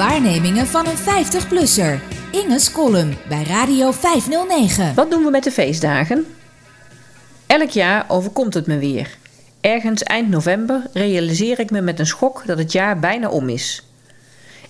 Waarnemingen van een 50-plusser. Inge's column bij Radio 509. Wat doen we met de feestdagen? Elk jaar overkomt het me weer. Ergens eind november realiseer ik me met een schok dat het jaar bijna om is.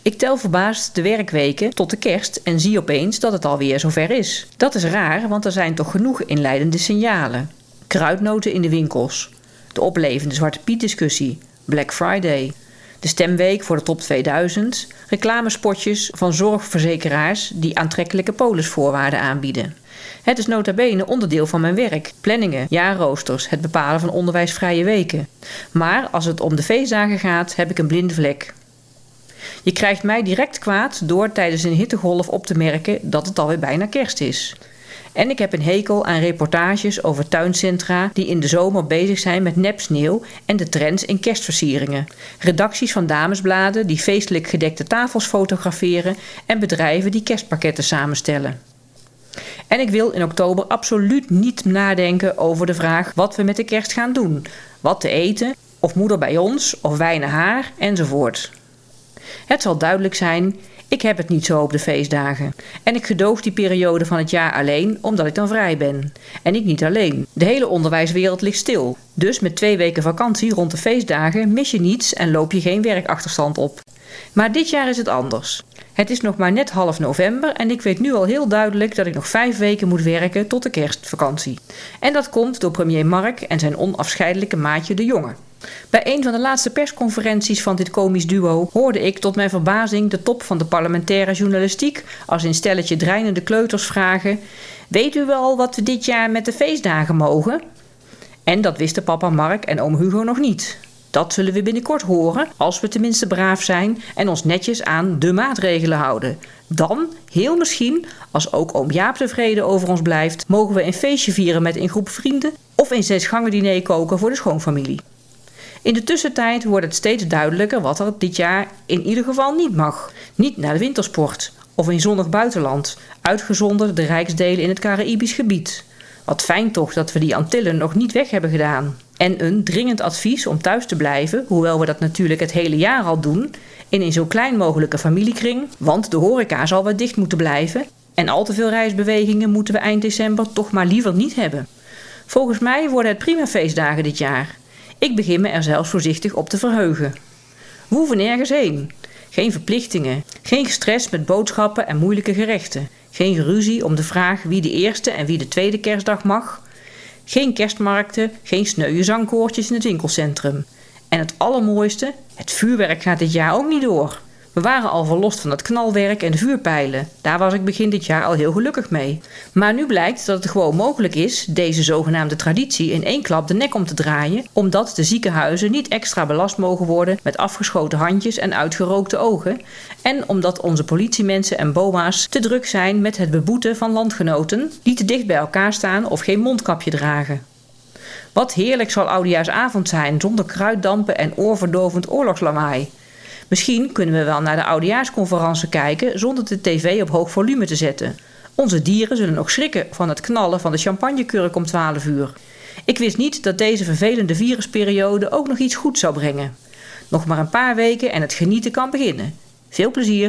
Ik tel verbaasd de werkweken tot de kerst en zie opeens dat het alweer zover is. Dat is raar, want er zijn toch genoeg inleidende signalen. Kruidnoten in de winkels, de oplevende Zwarte Piet discussie, Black Friday, de stemweek voor de top 2000, reclamespotjes van zorgverzekeraars die aantrekkelijke polisvoorwaarden aanbieden. Het is nota bene onderdeel van mijn werk. Planningen, jaarroosters, het bepalen van onderwijsvrije weken. Maar als het om de feestdagen gaat, heb ik een blinde vlek. Je krijgt mij direct kwaad door tijdens een hittegolf op te merken dat het alweer bijna kerst is. En ik heb een hekel aan reportages over tuincentra die in de zomer bezig zijn met nepsneeuw en de trends in kerstversieringen. Redacties van damesbladen die feestelijk gedekte tafels fotograferen en bedrijven die kerstpakketten samenstellen. En ik wil in oktober absoluut niet nadenken over de vraag wat we met de kerst gaan doen. Wat te eten, of moeder bij ons, of wij naar haar, enzovoort. Het zal duidelijk zijn, ik heb het niet zo op de feestdagen. En ik gedoog die periode van het jaar alleen omdat ik dan vrij ben. En ik niet alleen. De hele onderwijswereld ligt stil. Dus met twee weken vakantie rond de feestdagen mis je niets en loop je geen werkachterstand op. Maar dit jaar is het anders. Het is nog maar net half november en ik weet nu al heel duidelijk dat ik nog vijf weken moet werken tot de kerstvakantie. En dat komt door premier Mark en zijn onafscheidelijke maatje de Jonge. Bij een van de laatste persconferenties van dit komisch duo hoorde ik tot mijn verbazing de top van de parlementaire journalistiek als in stelletje dreinende kleuters vragen: Weet u wel wat we dit jaar met de feestdagen mogen? En dat wisten papa Mark en oom Hugo nog niet. Dat zullen we binnenkort horen, als we tenminste braaf zijn en ons netjes aan de maatregelen houden. Dan, heel misschien, als ook oom Jaap tevreden over ons blijft, mogen we een feestje vieren met een groep vrienden of een zes gangen diner koken voor de schoonfamilie. In de tussentijd wordt het steeds duidelijker wat er dit jaar in ieder geval niet mag. Niet naar de wintersport of in zonnig buitenland, uitgezonderd de rijksdelen in het Caraïbisch gebied. Wat fijn toch dat we die Antillen nog niet weg hebben gedaan. En een dringend advies om thuis te blijven, hoewel we dat natuurlijk het hele jaar al doen, in een zo klein mogelijke familiekring, want de horeca zal wel dicht moeten blijven en al te veel reisbewegingen moeten we eind december toch maar liever niet hebben. Volgens mij worden het prima feestdagen dit jaar. Ik begin me er zelfs voorzichtig op te verheugen. We hoeven nergens heen. Geen verplichtingen, geen stress met boodschappen en moeilijke gerechten, geen ruzie om de vraag wie de eerste en wie de tweede kerstdag mag, geen kerstmarkten, geen sneuwe zangkoortjes in het winkelcentrum. En het allermooiste, het vuurwerk gaat dit jaar ook niet door. We waren al verlost van het knalwerk en de vuurpijlen. Daar was ik begin dit jaar al heel gelukkig mee. Maar nu blijkt dat het gewoon mogelijk is deze zogenaamde traditie in één klap de nek om te draaien, omdat de ziekenhuizen niet extra belast mogen worden met afgeschoten handjes en uitgerookte ogen, en omdat onze politiemensen en boa's te druk zijn met het beboeten van landgenoten die te dicht bij elkaar staan of geen mondkapje dragen. Wat heerlijk zal oudejaarsavond zijn zonder kruiddampen en oorverdovend oorlogslawaai. Misschien kunnen we wel naar de oudejaarsconferentie kijken zonder de tv op hoog volume te zetten. Onze dieren zullen nog schrikken van het knallen van de champagnekurk om 12 uur. Ik wist niet dat deze vervelende virusperiode ook nog iets goeds zou brengen. Nog maar een paar weken en het genieten kan beginnen. Veel plezier!